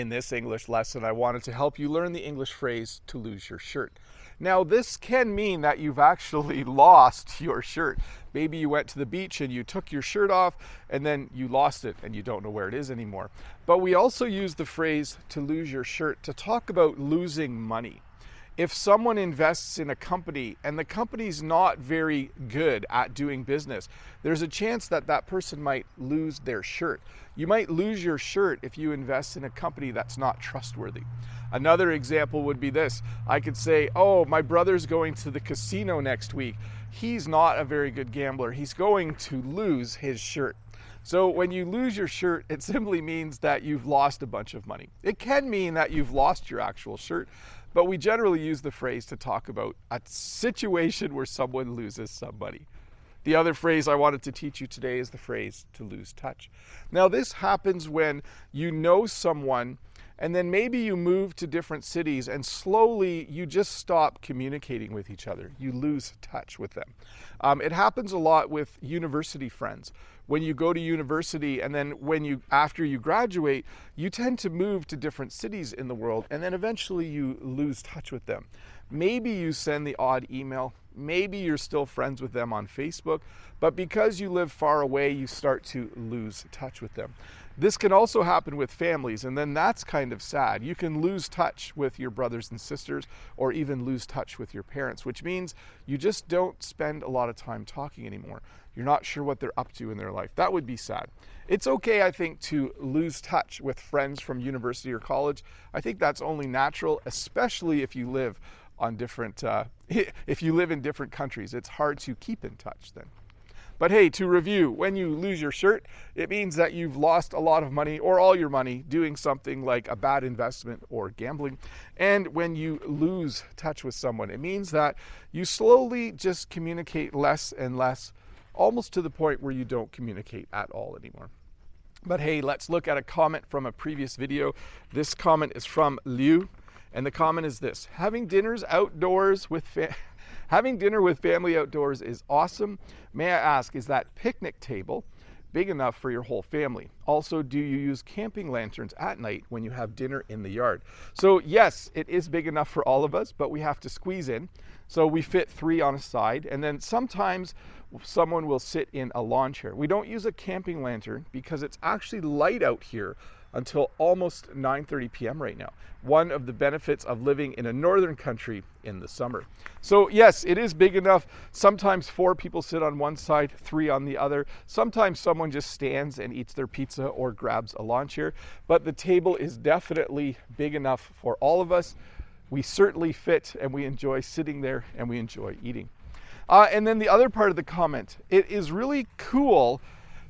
In this English lesson, I wanted to help you learn the English phrase to lose your shirt. Now, this can mean that you've actually lost your shirt. Maybe you went to the beach and you took your shirt off and then you lost it and you don't know where it is anymore. But we also use the phrase to lose your shirt to talk about losing money if someone invests in a company and the company's not very good at doing business, there's a chance that that person might lose their shirt. You might lose your shirt if you invest in a company that's not trustworthy. Another example would be this I could say, Oh, my brother's going to the casino next week. He's not a very good gambler. He's going to lose his shirt. So, when you lose your shirt, it simply means that you've lost a bunch of money. It can mean that you've lost your actual shirt, but we generally use the phrase to talk about a situation where someone loses somebody. The other phrase I wanted to teach you today is the phrase to lose touch. Now, this happens when you know someone and then maybe you move to different cities and slowly you just stop communicating with each other. You lose touch with them. Um, it happens a lot with university friends. When you go to university and then when you after you graduate, you tend to move to different cities in the world and then eventually you lose touch with them. Maybe you send the odd email, maybe you're still friends with them on Facebook, but because you live far away, you start to lose touch with them. This can also happen with families, and then that's kind of sad. You can lose touch with your brothers and sisters, or even lose touch with your parents, which means you just don't spend a lot of time talking anymore. You're not sure what they're up to in their life. That would be sad. It's okay, I think, to lose touch with friends from university or college. I think that's only natural, especially if you live on different, uh, if you live in different countries. It's hard to keep in touch then. But hey, to review, when you lose your shirt, it means that you've lost a lot of money or all your money doing something like a bad investment or gambling. And when you lose touch with someone, it means that you slowly just communicate less and less, almost to the point where you don't communicate at all anymore. But hey, let's look at a comment from a previous video. This comment is from Liu, and the comment is this Having dinners outdoors with fa- Having dinner with family outdoors is awesome. May I ask, is that picnic table big enough for your whole family? Also, do you use camping lanterns at night when you have dinner in the yard? So, yes, it is big enough for all of us, but we have to squeeze in. So, we fit three on a side, and then sometimes someone will sit in a lawn chair. We don't use a camping lantern because it's actually light out here until almost 9:30 p.m. right now. One of the benefits of living in a northern country in the summer. So yes, it is big enough. Sometimes four people sit on one side, three on the other. Sometimes someone just stands and eats their pizza or grabs a lawn chair, but the table is definitely big enough for all of us. We certainly fit and we enjoy sitting there and we enjoy eating. Uh, and then the other part of the comment, it is really cool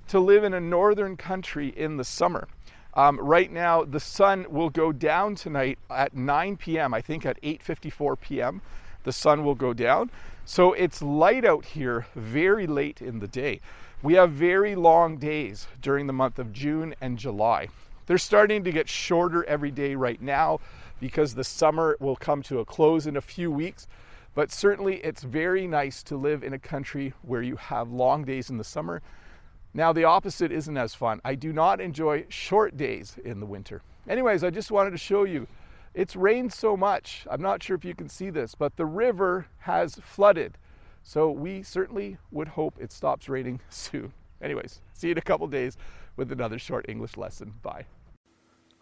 to live in a northern country in the summer. Um, right now, the sun will go down tonight at 9 p.m. I think at 8:54 p.m. the sun will go down. So it's light out here very late in the day. We have very long days during the month of June and July. They're starting to get shorter every day right now because the summer will come to a close in a few weeks. But certainly, it's very nice to live in a country where you have long days in the summer now, the opposite isn't as fun. I do not enjoy short days in the winter. Anyways, I just wanted to show you. It's rained so much. I'm not sure if you can see this, but the river has flooded. So we certainly would hope it stops raining soon. Anyways, see you in a couple days with another short English lesson. Bye.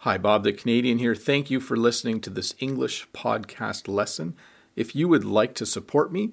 Hi, Bob the Canadian here. Thank you for listening to this English podcast lesson. If you would like to support me,